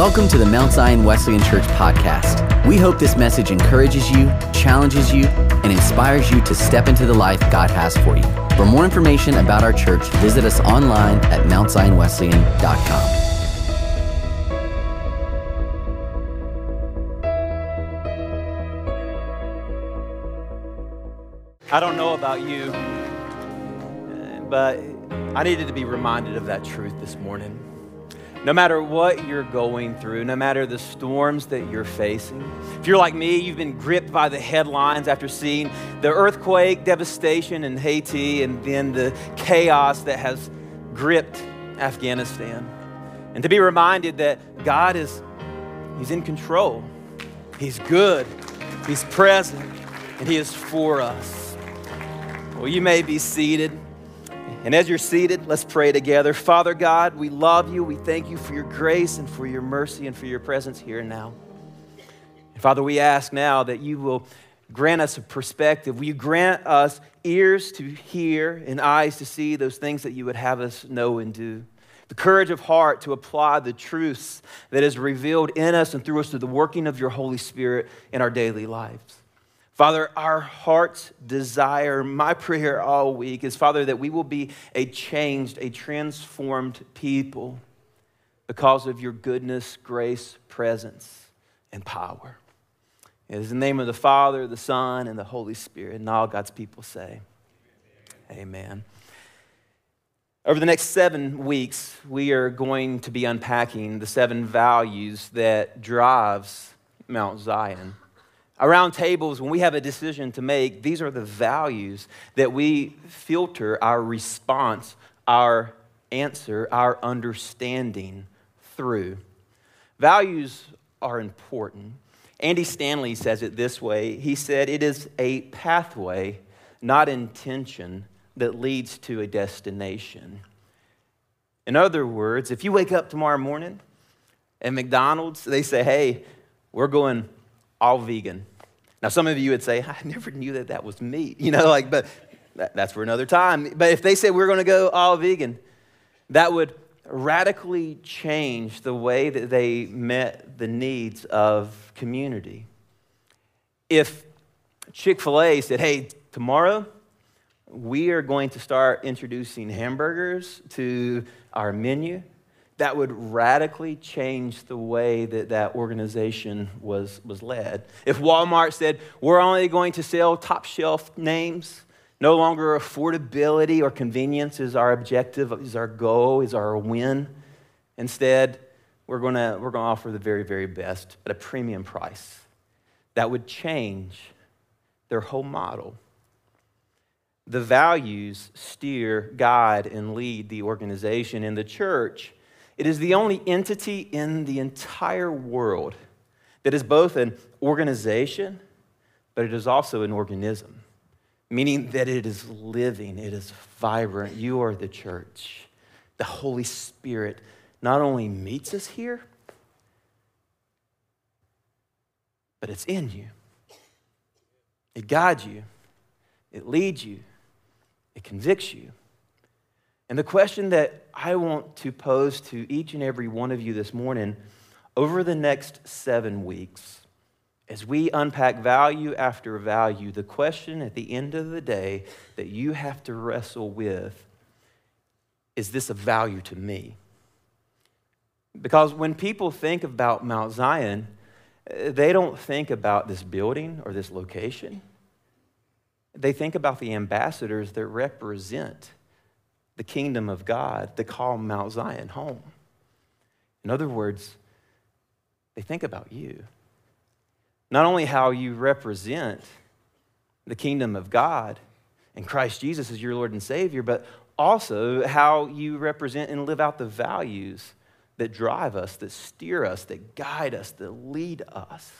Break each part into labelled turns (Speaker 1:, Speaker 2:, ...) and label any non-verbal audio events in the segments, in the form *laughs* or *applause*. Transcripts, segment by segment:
Speaker 1: Welcome to the Mount Zion Wesleyan Church podcast. We hope this message encourages you, challenges you, and inspires you to step into the life God has for you. For more information about our church, visit us online at mountzionwesleyan.com.
Speaker 2: I don't know about you, uh, but I needed to be reminded of that truth this morning. No matter what you're going through, no matter the storms that you're facing, if you're like me, you've been gripped by the headlines after seeing the earthquake devastation in Haiti and then the chaos that has gripped Afghanistan. And to be reminded that God is He's in control. He's good. He's present and he is for us. Well, you may be seated. And as you're seated, let's pray together. Father God, we love you. We thank you for your grace and for your mercy and for your presence here and now. And Father, we ask now that you will grant us a perspective. Will you grant us ears to hear and eyes to see those things that you would have us know and do? The courage of heart to apply the truths that is revealed in us and through us through the working of your Holy Spirit in our daily lives. Father, our heart's desire, my prayer all week is, Father, that we will be a changed, a transformed people because of your goodness, grace, presence, and power. It is the name of the Father, the Son, and the Holy Spirit. And all God's people say, Amen. Amen. Over the next seven weeks, we are going to be unpacking the seven values that drives Mount Zion around tables, when we have a decision to make, these are the values that we filter our response, our answer, our understanding through. Values are important. Andy Stanley says it this way He said, It is a pathway, not intention, that leads to a destination. In other words, if you wake up tomorrow morning at McDonald's, they say, Hey, we're going all vegan. Now, some of you would say, I never knew that that was meat, *laughs* you know, like, but that's for another time. But if they said we're going to go all vegan, that would radically change the way that they met the needs of community. If Chick fil A said, hey, tomorrow we are going to start introducing hamburgers to our menu, that would radically change the way that that organization was, was led. If Walmart said, we're only going to sell top shelf names, no longer affordability or convenience is our objective, is our goal, is our win. Instead, we're going to we're going to offer the very, very best at a premium price. That would change their whole model. The values steer, guide, and lead the organization. In the church, it is the only entity in the entire world that is both an organization, but it is also an organism, meaning that it is living, it is vibrant. You are the church. The Holy Spirit not only meets us here, but it's in you. It guides you, it leads you, it convicts you. And the question that I want to pose to each and every one of you this morning over the next seven weeks, as we unpack value after value, the question at the end of the day that you have to wrestle with is this a value to me? Because when people think about Mount Zion, they don't think about this building or this location. They think about the ambassadors that represent the kingdom of God to call Mount Zion home. In other words, they think about you. Not only how you represent the kingdom of God and Christ Jesus as your Lord and Savior, but also how you represent and live out the values that drive us, that steer us, that guide us, that lead us.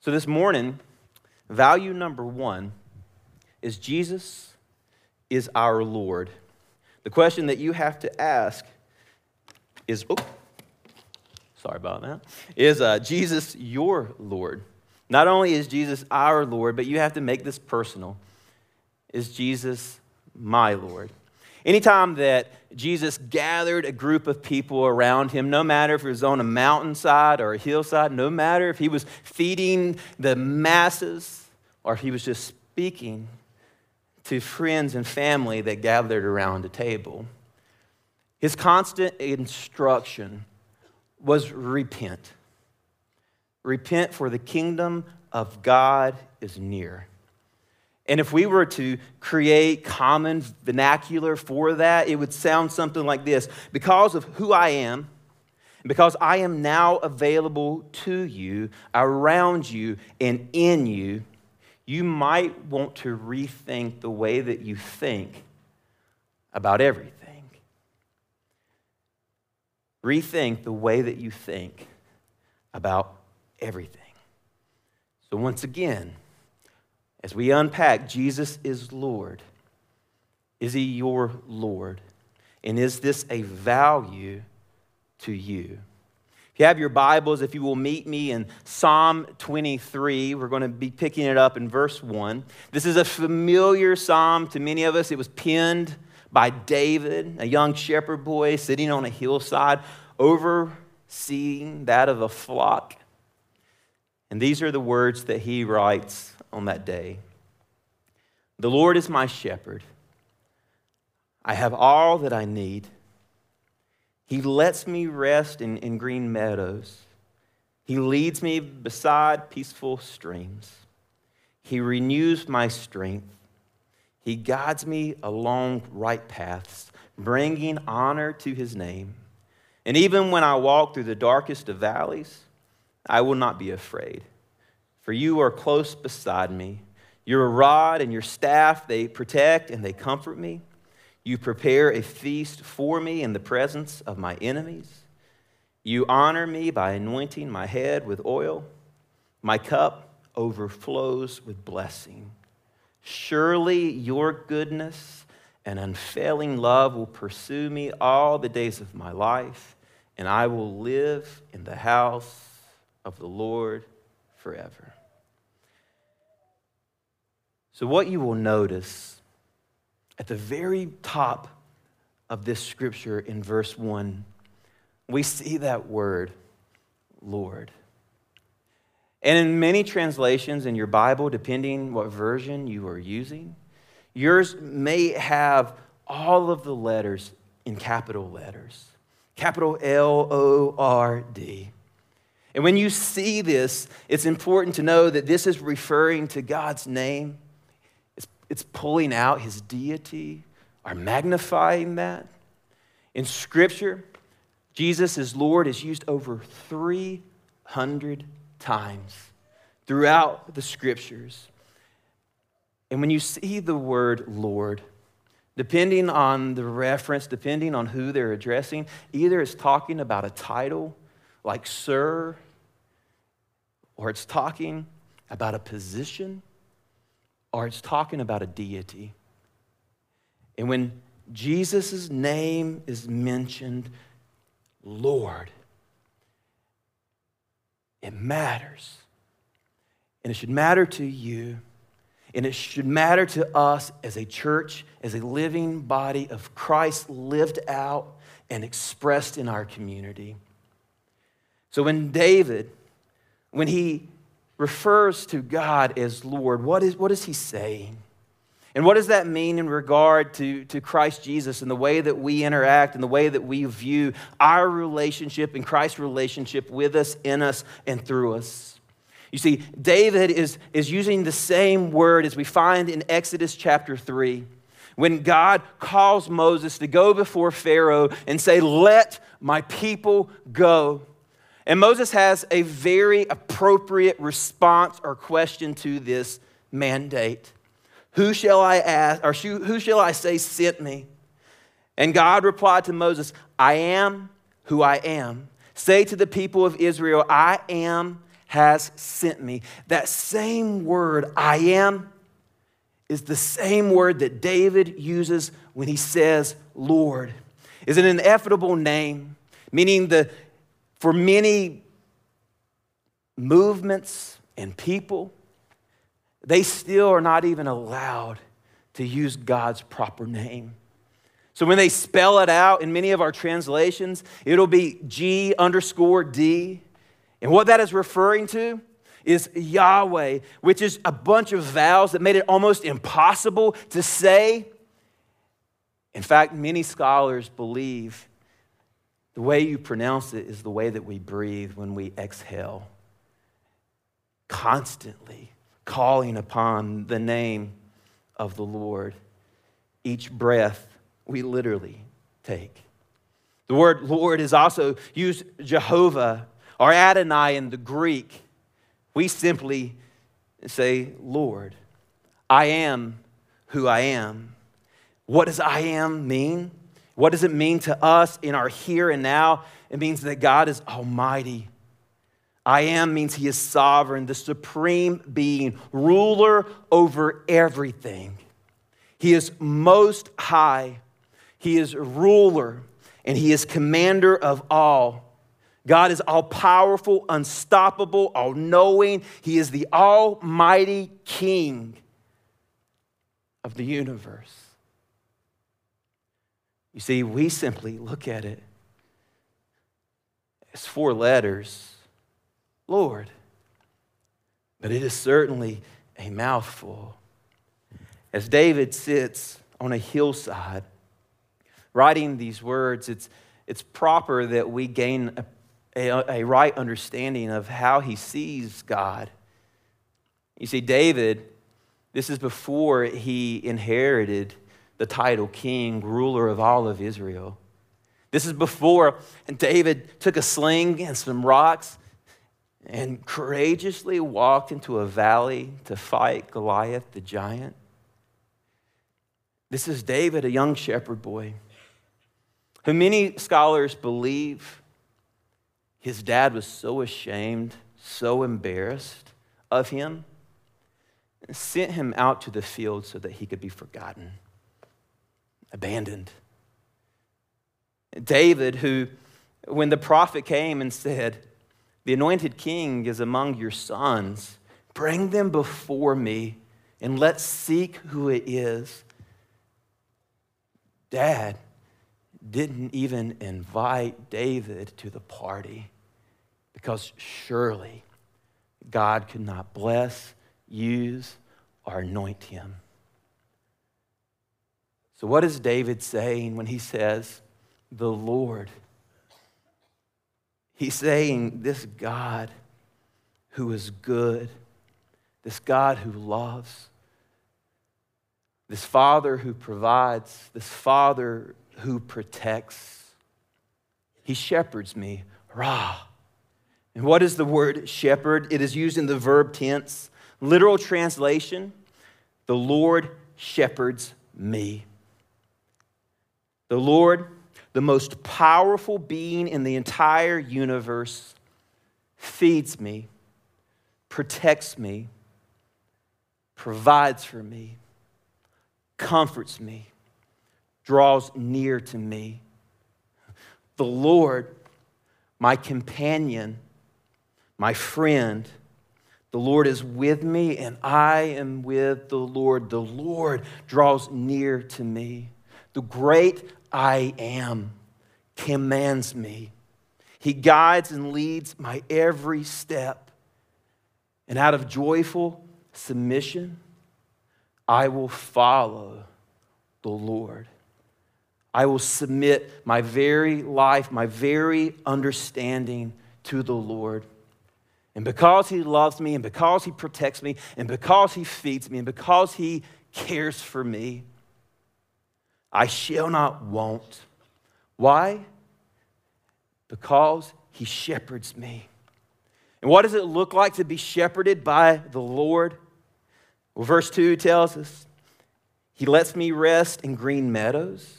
Speaker 2: So this morning, value number one is Jesus is our Lord. The question that you have to ask is, oh, sorry about that, is uh, Jesus your Lord? Not only is Jesus our Lord, but you have to make this personal. Is Jesus my Lord? Anytime that Jesus gathered a group of people around him, no matter if he was on a mountainside or a hillside, no matter if he was feeding the masses or if he was just speaking to friends and family that gathered around a table, his constant instruction was repent. Repent, for the kingdom of God is near. And if we were to create common vernacular for that, it would sound something like this Because of who I am, because I am now available to you, around you, and in you, you might want to rethink the way that you think about everything. Rethink the way that you think about everything. So, once again, as we unpack Jesus is Lord, is he your Lord? And is this a value to you? If you have your Bibles, if you will meet me in Psalm 23, we're going to be picking it up in verse 1. This is a familiar psalm to many of us. It was penned by David, a young shepherd boy sitting on a hillside overseeing that of a flock. And these are the words that he writes on that day The Lord is my shepherd. I have all that I need. He lets me rest in, in green meadows. He leads me beside peaceful streams. He renews my strength. He guides me along right paths, bringing honor to his name. And even when I walk through the darkest of valleys, I will not be afraid, for you are close beside me. Your rod and your staff, they protect and they comfort me. You prepare a feast for me in the presence of my enemies. You honor me by anointing my head with oil. My cup overflows with blessing. Surely your goodness and unfailing love will pursue me all the days of my life and I will live in the house of the Lord forever. So, what you will notice at the very top of this scripture in verse 1, we see that word, Lord. And in many translations in your Bible, depending what version you are using, yours may have all of the letters in capital letters capital L O R D. And when you see this, it's important to know that this is referring to God's name. It's, pulling out his deity or magnifying that. In Scripture, Jesus is Lord is used over 300 times throughout the Scriptures. And when you see the word Lord, depending on the reference, depending on who they're addressing, either it's talking about a title like sir, or it's talking about a position, or it's talking about a deity. And when Jesus' name is mentioned, Lord, it matters. And it should matter to you and it should matter to us as a church, as a living body of Christ lived out and expressed in our community. So when David, when he refers to God as Lord, what is, what is he saying? And what does that mean in regard to, to Christ Jesus and the way that we interact and the way that we view our relationship and Christ's relationship with us, in us, and through us? You see, David is, is using the same word as we find in Exodus chapter 3 when God calls Moses to go before Pharaoh and say, Let my people go. And Moses has a very appropriate response or question to this mandate Who shall I ask, or who shall I say sent me? And God replied to Moses, I am who I am. Say to the people of Israel, I am has sent me. That same word, I am, is the same word that David uses when he says Lord. Is an ineffable name, meaning the for many movements and people, they still are not even allowed to use God's proper name. So when they spell it out in many of our translations, it'll be G underscore D. And what that is referring to is Yahweh, which is a bunch of vowels that made it almost impossible to say. In fact, many scholars believe the way you pronounce it is the way that we breathe when we exhale, constantly calling upon the name of the Lord. Each breath we literally take. The word Lord is also used Jehovah or Adonai in the Greek. We simply say, Lord, I am who I am. What does I am mean? What does it mean to us in our here and now? It means that God is almighty. I am means he is sovereign, the supreme being, ruler over everything. He is most high. He is ruler and he is commander of all. God is all powerful, unstoppable, all knowing. He is the almighty king of the universe. You see, we simply look at it as four letters Lord. But it is certainly a mouthful. As David sits on a hillside, writing these words, it's, it's proper that we gain a, a, a right understanding of how he sees God. You see, David, this is before he inherited the title king, ruler of all of Israel. This is before David took a sling and some rocks and courageously walked into a valley to fight Goliath the giant. This is David, a young shepherd boy who many scholars believe his dad was so ashamed, so embarrassed of him, and sent him out to the field so that he could be forgotten, abandoned. David, who, when the prophet came and said, The anointed king is among your sons, bring them before me and let's seek who it is. Dad, didn't even invite David to the party because surely God could not bless, use, or anoint him. So, what is David saying when he says, the Lord? He's saying, this God who is good, this God who loves, this Father who provides, this Father who protects. He shepherds me. Ra. And what is the word shepherd? It is used in the verb tense. Literal translation the Lord shepherds me. The Lord, the most powerful being in the entire universe, feeds me, protects me, provides for me, comforts me, draws near to me. The Lord, my companion, my friend, the Lord is with me, and I am with the Lord. The Lord draws near to me. The great I am commands me. He guides and leads my every step. And out of joyful submission, I will follow the Lord. I will submit my very life, my very understanding to the Lord. And because He loves me, and because He protects me, and because He feeds me, and because He cares for me, I shall not want. Why? Because He shepherds me. And what does it look like to be shepherded by the Lord? Well, verse 2 tells us He lets me rest in green meadows.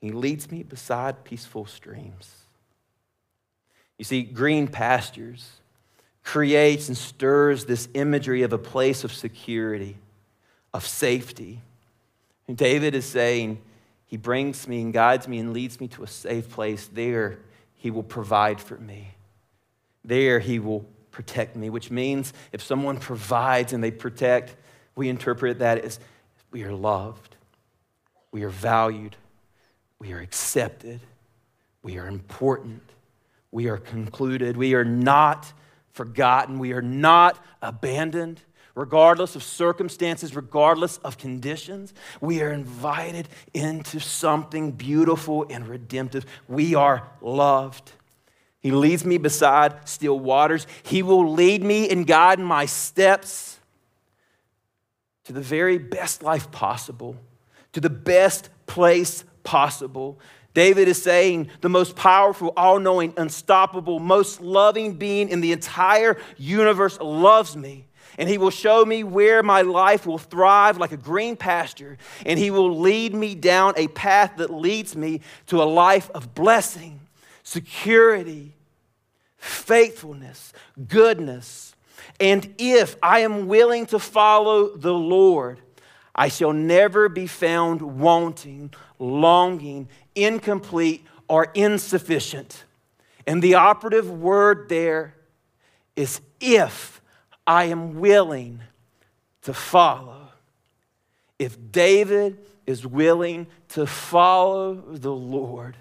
Speaker 2: He leads me beside peaceful streams. You see, green pastures creates and stirs this imagery of a place of security, of safety. And David is saying, He brings me and guides me and leads me to a safe place. There, He will provide for me. There, He will protect me, which means if someone provides and they protect, we interpret that as we are loved, We are valued. We are accepted. We are important. We are concluded. We are not forgotten. We are not abandoned regardless of circumstances, regardless of conditions. We are invited into something beautiful and redemptive. We are loved. He leads me beside still waters. He will lead me and guide my steps to the very best life possible, to the best place possible. David is saying the most powerful, all knowing, unstoppable, most loving being in the entire universe loves me and he will show me where my life will thrive like a green pasture, and he will lead me down a path that leads me to a life of blessing, security, faithfulness, goodness. And if I am willing to follow the Lord, I shall never be found wanting, longing, incomplete, or insufficient. And the operative word there is if I am willing to follow. If David is willing to follow the Lord,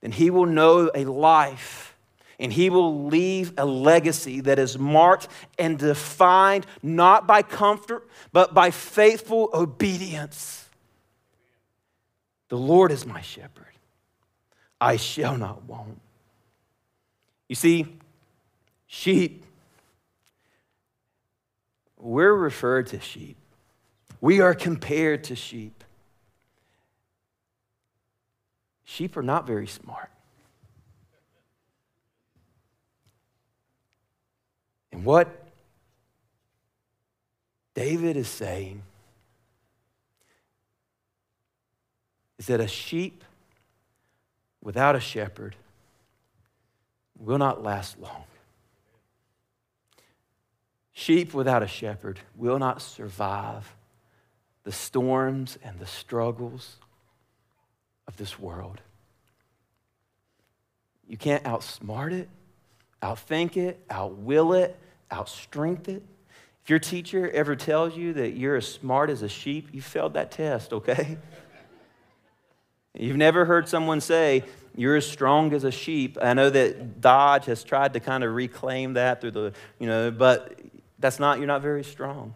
Speaker 2: then he will know a life and he will leave a legacy that is marked and defined not by comfort, but by faithful obedience. The Lord is my shepherd. I shall not want. You see, sheep we're referred to sheep. We are compared to sheep. Sheep are not very smart. And what David is saying is that a sheep without a shepherd will not last long. Sheep without a shepherd will not survive the storms and the struggles of this world. You can't outsmart it, outthink it, outwill it, outstrength it. If your teacher ever tells you that you're as smart as a sheep, you failed that test, okay? You've never heard someone say, you're as strong as a sheep. I know that Dodge has tried to kind of reclaim that through the, you know, but that's not, you're not very strong.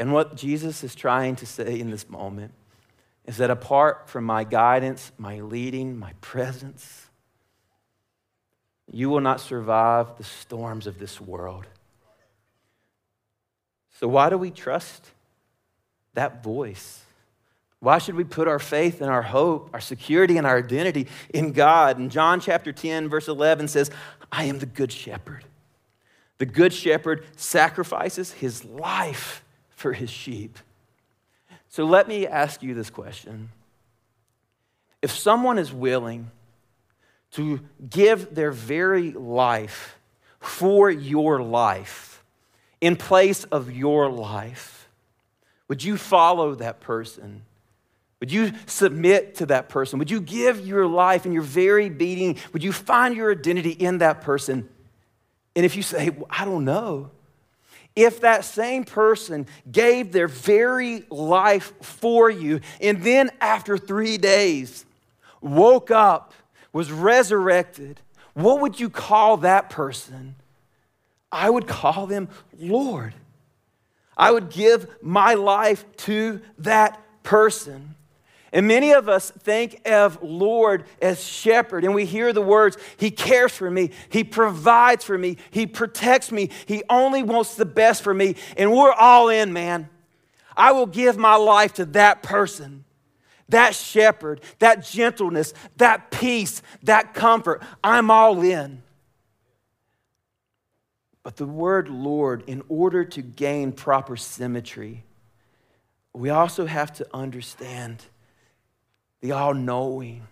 Speaker 2: And what Jesus is trying to say in this moment is that apart from my guidance, my leading, my presence, you will not survive the storms of this world. So, why do we trust that voice? Why should we put our faith and our hope, our security and our identity in God? And John chapter 10, verse 11 says, I am the good shepherd. The good shepherd sacrifices his life for his sheep. So let me ask you this question. If someone is willing to give their very life for your life, in place of your life, would you follow that person? Would you submit to that person? Would you give your life and your very being? Would you find your identity in that person? And if you say, well, I don't know, if that same person gave their very life for you and then after three days woke up, was resurrected, what would you call that person? I would call them Lord. I would give my life to that person. And many of us think of Lord as shepherd, and we hear the words, He cares for me, He provides for me, He protects me, He only wants the best for me. And we're all in, man. I will give my life to that person, that shepherd, that gentleness, that peace, that comfort. I'm all in. But the word Lord, in order to gain proper symmetry, we also have to understand the all knowing,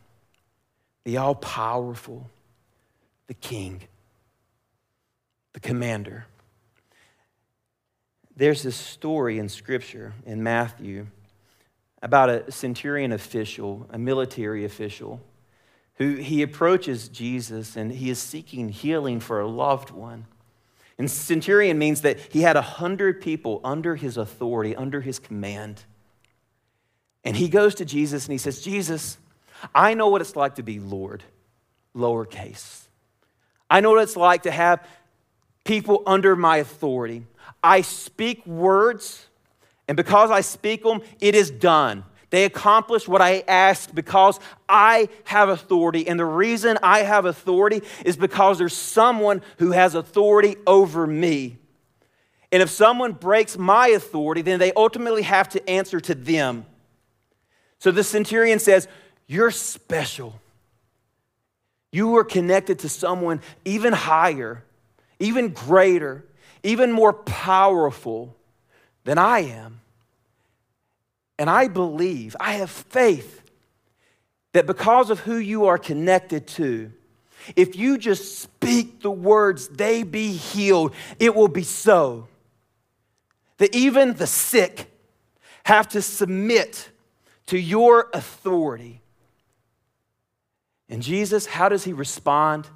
Speaker 2: the all powerful, the king, the commander. There's this story in Scripture in Matthew about a centurion official, a military official, who he approaches Jesus and he is seeking healing for a loved one. And centurion means that he had a hundred people under his authority, under his command. And he goes to Jesus and he says, Jesus, I know what it's like to be Lord, lowercase. I know what it's like to have people under my authority. I speak words, and because I speak them, it is done. They accomplish what I ask because I have authority. And the reason I have authority is because there's someone who has authority over me. And if someone breaks my authority, then they ultimately have to answer to them. So the centurion says, You're special. You are connected to someone even higher, even greater, even more powerful than I am. And I believe, I have faith that because of who you are connected to, if you just speak the words, they be healed, it will be so. That even the sick have to submit to your authority. And Jesus, how does he respond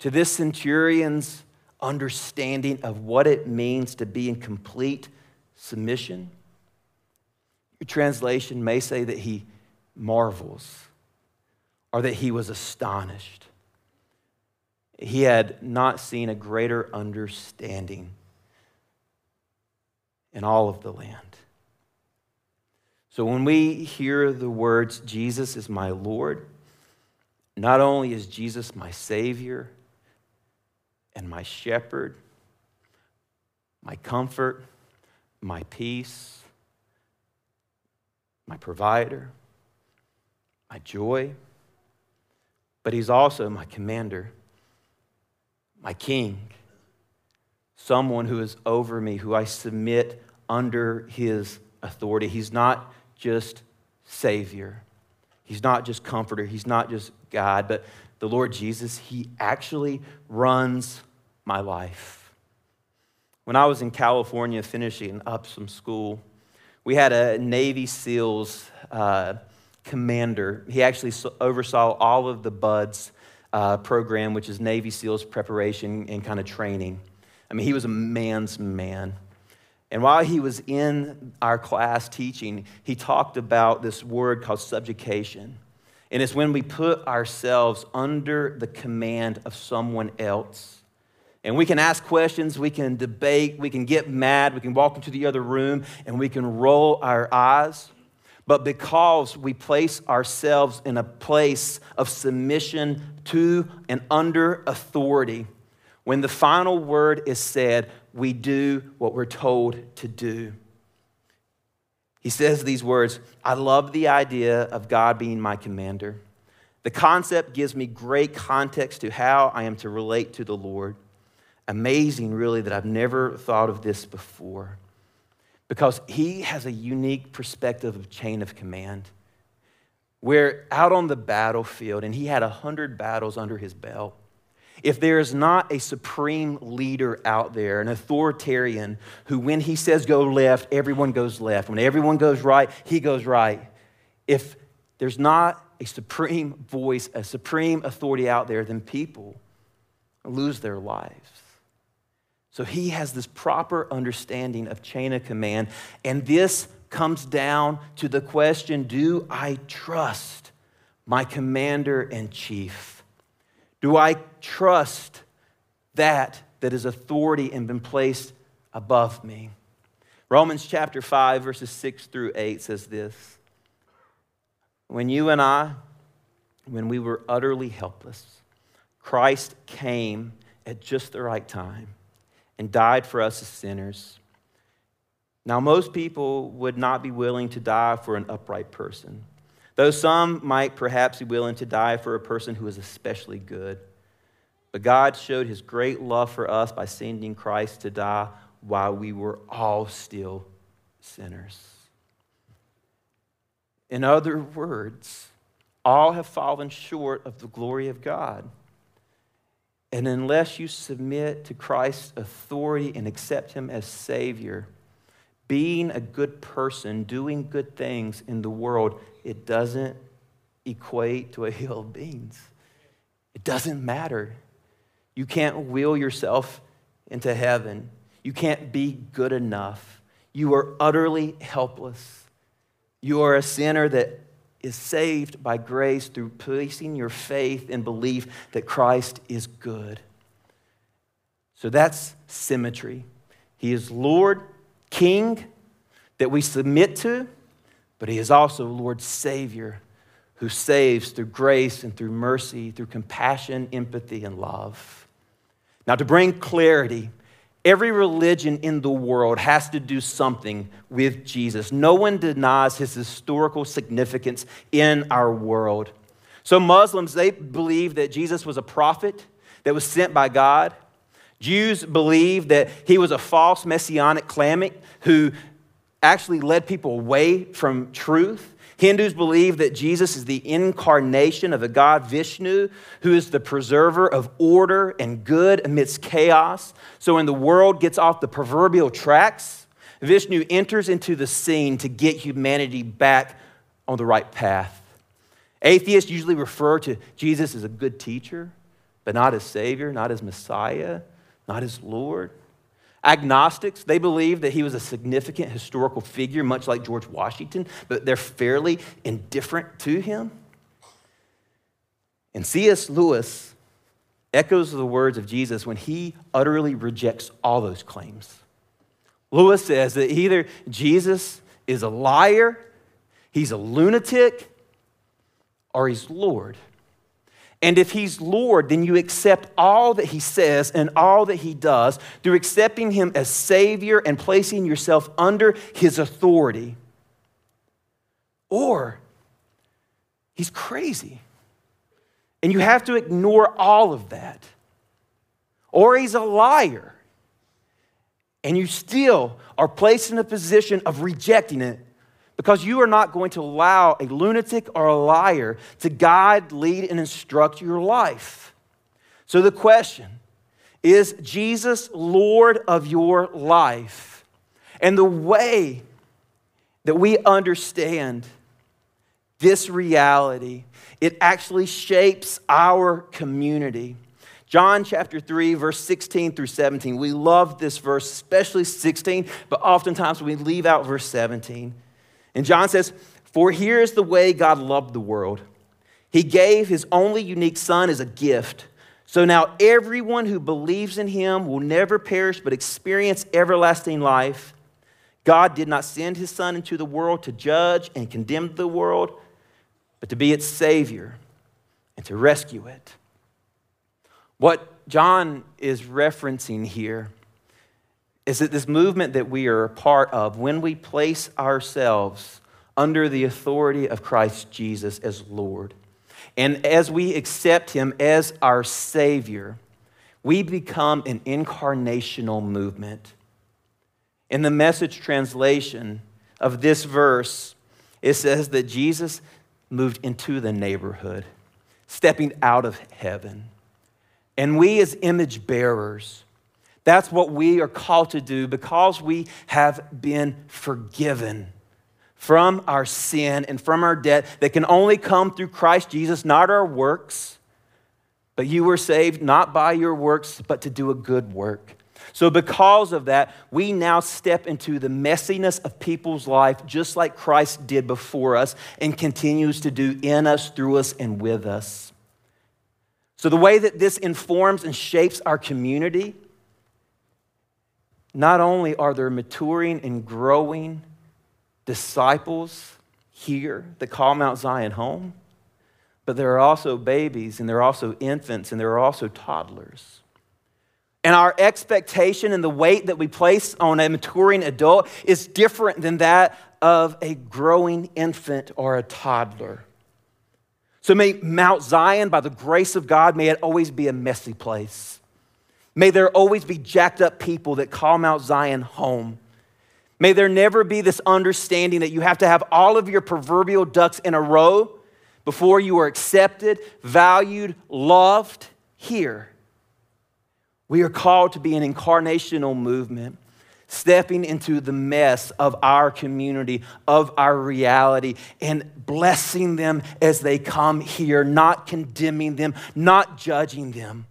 Speaker 2: to this centurion's understanding of what it means to be in complete submission? Your translation may say that he marvels or that he was astonished. He had not seen a greater understanding in all of the land. So when we hear the words, Jesus is my Lord, not only is Jesus my Savior and my shepherd, my comfort, my peace, my provider, my joy, but He's also my commander, my king, someone who is over me, who I submit under His authority. He's not just Savior, He's not just comforter, He's not just God, but the Lord Jesus, He actually runs my life. When I was in California finishing up some school, we had a Navy SEALs uh, commander. He actually oversaw all of the BUDS uh, program, which is Navy SEALs preparation and kind of training. I mean, he was a man's man. And while he was in our class teaching, he talked about this word called subjugation. And it's when we put ourselves under the command of someone else. And we can ask questions, we can debate, we can get mad, we can walk into the other room and we can roll our eyes. But because we place ourselves in a place of submission to and under authority, when the final word is said, we do what we're told to do. He says these words I love the idea of God being my commander. The concept gives me great context to how I am to relate to the Lord amazing, really, that I've never thought of this before. Because he has a unique perspective of chain of command. We're out on the battlefield, and he had a hundred battles under his belt. If there is not a supreme leader out there, an authoritarian, who when he says go left, everyone goes left. When everyone goes right, he goes right. If there's not a supreme voice, a supreme authority out there, then people lose their lives. So he has this proper understanding of chain of command. And this comes down to the question do I trust my commander in chief? Do I trust that that is authority and been placed above me? Romans chapter 5, verses 6 through 8 says this When you and I, when we were utterly helpless, Christ came at just the right time and died for us as sinners. Now, most people would not be willing to die for an upright person, though some might perhaps be willing to die for a person who is especially good. But God showed his great love for us by sending Christ to die while we were all still sinners. In other words, all have fallen short of the glory of God. And unless you submit to Christ's authority and accept Him as Savior, being a good person, doing good things in the world, it doesn't equate to a *laughs* hill of beans. It doesn't matter. You can't will yourself into heaven. You can't be good enough. You are utterly helpless You are a sinner that is saved by grace through placing your faith and belief that Christ is good. So that's symmetry. He is Lord, King that we submit to, but He is also Lord, Savior who saves through grace and through mercy, through compassion, empathy, and love. Now, to bring clarity, Every religion in the world has to do something with Jesus. No one denies his historical significance in our world. So, Muslims, they believe that Jesus was a prophet that was sent by God. Jews believe that he was a false messianic claimant who actually led people away from truth. Hindus believe that Jesus is the incarnation of the god Vishnu, who is the preserver of order and good amidst chaos. So when the world gets off the proverbial tracks, Vishnu enters into the scene to get humanity back on the right path. Atheists usually refer to Jesus as a good teacher, but not as Savior, not as Messiah, not as Lord. Agnostics, they believe that he was a significant historical figure, much like George Washington, but they're fairly indifferent to him. And C.S. Lewis echoes the words of Jesus when he utterly rejects all those claims. Lewis says that either Jesus is a liar, he's a lunatic, or he's Lord. And if he's Lord, then you accept all that he says and all that he does through accepting him as Savior and placing yourself under his authority. Or he's crazy. And you have to ignore all of that. Or he's a liar. And you still are placed in a position of rejecting it because you are not going to allow a lunatic or a liar to guide, lead, and instruct your life. So the question is Jesus Lord of your life? And the way that we understand this reality, it actually shapes our community. John chapter 3, verse 16 through 17. We love this verse, especially 16, but oftentimes we leave out verse 17. And John says, For here is the way God loved the world. He gave his only unique Son as a gift. So now everyone who believes in him will never perish but experience everlasting life. God did not send his Son into the world to judge and condemn the world, but to be its Savior and to rescue it. What John is referencing here is that this movement that we are a part of, when we place ourselves under the authority of Christ Jesus as Lord, and as we accept Him as our Savior, we become an incarnational movement. In the message translation of this verse, it says that Jesus moved into the neighborhood, stepping out of heaven. And we, as image bearers, that's what we are called to do because we have been forgiven from our sin and from our debt that can only come through Christ Jesus, not our works. But you were saved not by your works, but to do a good work. So, because of that, we now step into the messiness of people's life just like Christ did before us and continues to do in us, through us, and with us. So, the way that this informs and shapes our community not only are there maturing and growing disciples here that call Mount Zion home, but there are also babies and there are also infants and there are also toddlers. And our expectation and the weight that we place on a maturing adult is different than that of a growing infant or a toddler. So may Mount Zion, by the grace of God, may it always be a messy place. May there always be jacked up people that call Mount Zion home. May there never be this understanding that you have to have all of your proverbial ducks in a row before you are accepted, valued, loved here. We are called to be an incarnational movement, stepping into the mess of our community, of our reality, and blessing them as they come here, not condemning them, not judging them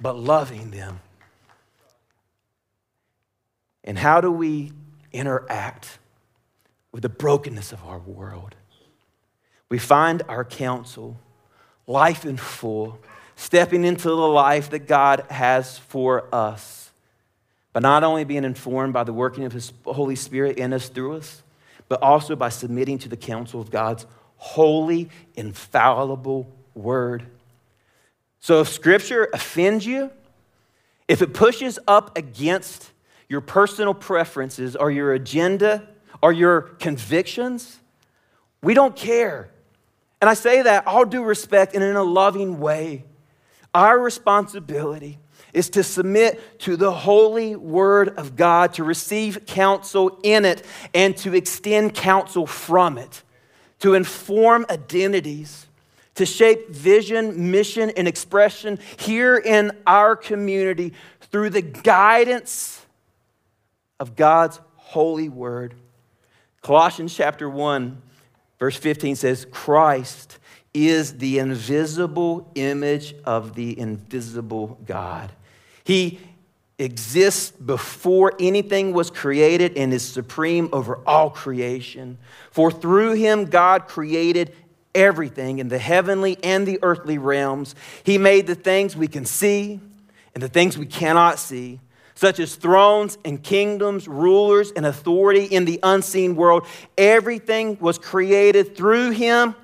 Speaker 2: but loving them. And how do we interact with the brokenness of our world. We find our counsel, life in full, stepping into the life that God has for us. By not only being informed by the working of His Holy Spirit in us through us, but also by submitting to the counsel of God's holy, infallible word. So if Scripture offends you, if it pushes up against your personal preferences or your agenda or your convictions, we don't care. And I say that all due respect and in a loving way. Our responsibility is to submit to the holy word of God, to receive counsel in it, and to extend counsel from it, to inform identities, to shape vision, mission, and expression here in our community through the guidance of God's holy word. Colossians chapter 1, verse 15 says, Christ is the invisible image of the invisible God. He exists before anything was created and is supreme over all creation. For through him, God created everything in the heavenly and the earthly realms. He made the things we can see and the things we cannot see, such as thrones and kingdoms, rulers and authority in the unseen world. Everything was created through him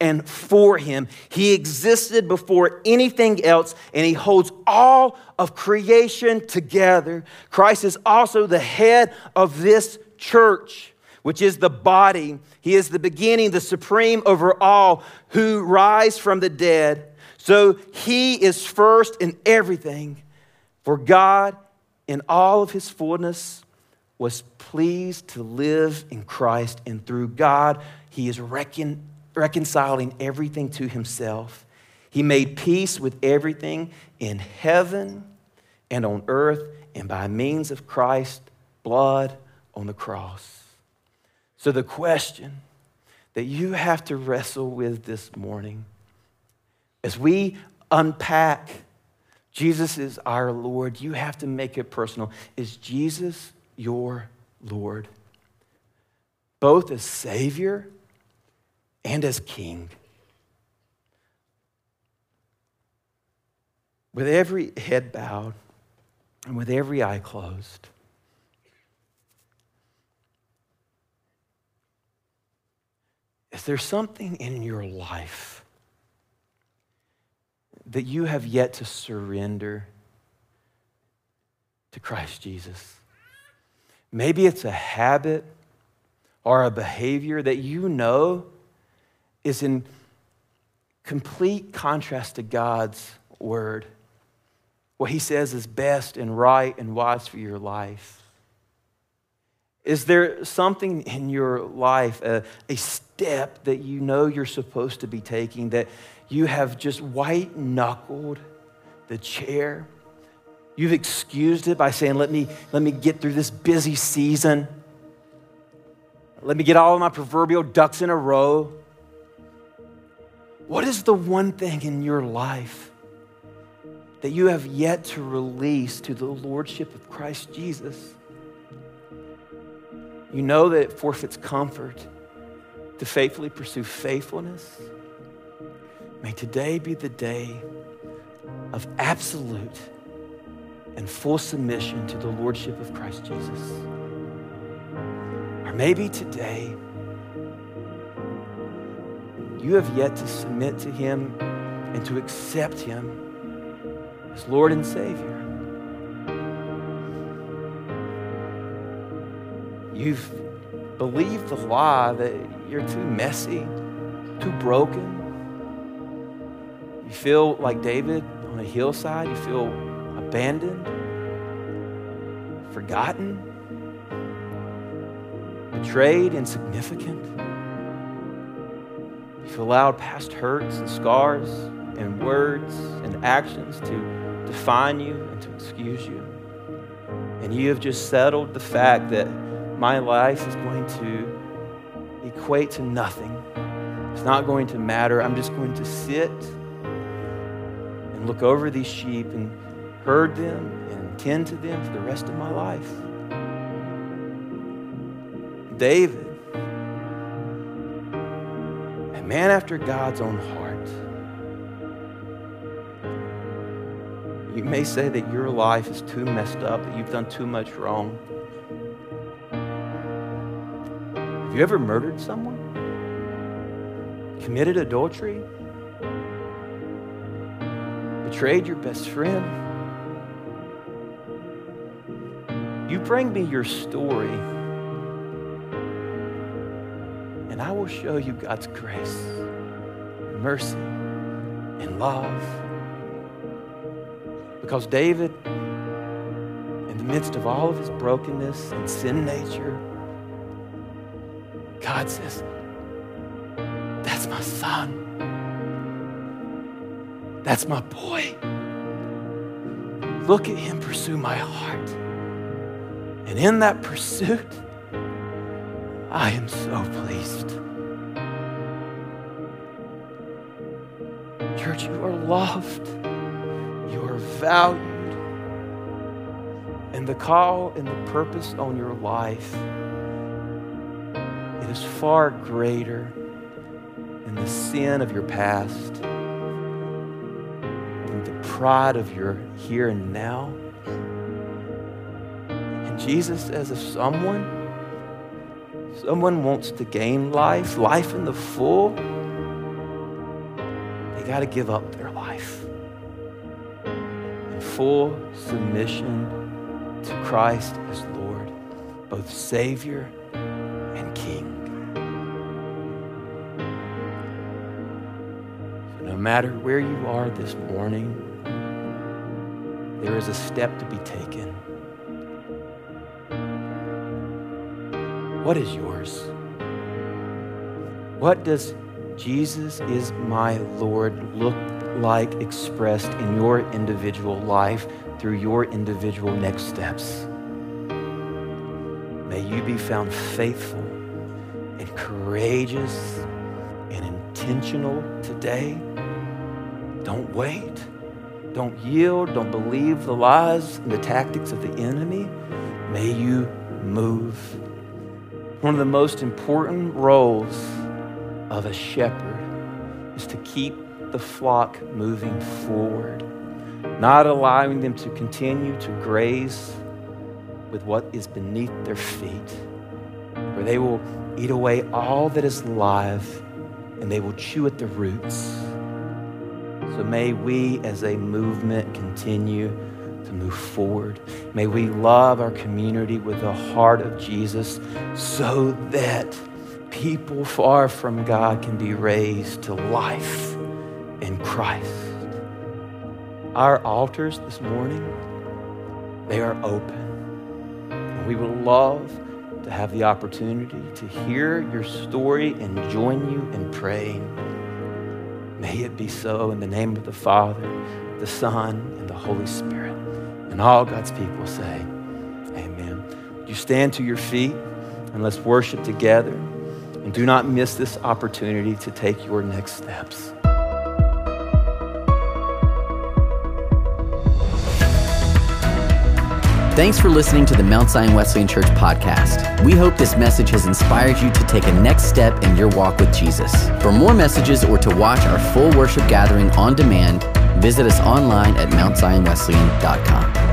Speaker 2: and for him. He existed before anything else, and he holds all of creation together. Christ is also the head of this church, which is the body. He is the beginning, the supreme over all who rise from the dead so he is first in everything. For God, in all of his fullness, was pleased to live in Christ, and through God, he is recon- reconciling everything to himself. He made peace with everything in heaven and on earth, and by means of Christ's blood on the cross. So, the question that you have to wrestle with this morning as we unpack Jesus is our Lord, you have to make it personal. Is Jesus your Lord? Both as Savior and as King. With every head bowed and with every eye closed, is there something in your life? that you have yet to surrender to Christ Jesus. Maybe it's a habit or a behavior that you know is in complete contrast to God's word. What he says is best and right and wise for your life. Is there something in your life, a, a step that you know you're supposed to be taking that you have just white knuckled the chair. You've excused it by saying, let me, let me get through this busy season. Let me get all of my proverbial ducks in a row. What is the one thing in your life that you have yet to release to the Lordship of Christ Jesus? You know that it forfeits comfort to faithfully pursue faithfulness May today be the day of absolute and full submission to the Lordship of Christ Jesus. Or maybe today you have yet to submit to Him and to accept Him as Lord and Savior. You've believed the lie that you're too messy, too broken, you feel like David on a hillside. You feel abandoned, forgotten, betrayed, insignificant. You've allowed past hurts and scars and words and actions to define you and to excuse you. And you have just settled the fact that my life is going to equate to nothing. It's not going to matter. I'm just going to sit and look over these sheep and herd them and tend to them for the rest of my life. David a man after God's own heart. You may say that your life is too messed up, that you've done too much wrong. Have you ever murdered someone? Committed adultery? Betrayed your best friend? You bring me your story, and I will show you God's grace, mercy, and love. Because David, in the midst of all of his brokenness and sin nature, God says, That's my son. That's my boy. Look at him pursue my heart. And in that pursuit, I am so pleased. Church, you are loved, you are valued, and the call and the purpose on your life is far greater than the sin of your past, than the pride of your here and now. And Jesus says, if someone someone wants to gain life, life in the full, they got to give up their life in full submission to Christ as Lord, both Savior no matter where you are this morning, there is a step to be taken. What is yours? What does Jesus is my Lord look like expressed in your individual life through your individual next steps? May you be found faithful and courageous and intentional today. Don't wait. Don't yield. Don't believe the lies and the tactics of the enemy. May you move. One of the most important roles of a shepherd is to keep the flock moving forward, not allowing them to continue to graze with what is beneath their feet, where they will eat away all that is live and they will chew at the roots. So may we as a movement continue to move forward. May we love our community with the heart of Jesus so that people far from God can be raised to life in Christ. Our altars this morning, they are open. We will love to have the opportunity to hear your story and join you in praying. May it be so in the name of the Father, the Son, and the Holy Spirit. And all God's people say, Amen. You stand to your feet and let's worship together? And do not miss this opportunity to take your next steps.
Speaker 1: Thanks for listening to the Mount Zion Wesleyan Church podcast. We hope this message has inspired you to take a next step in your walk with Jesus. For more messages or to watch our full worship gathering on demand, visit us online at mountzionwesleyan.com.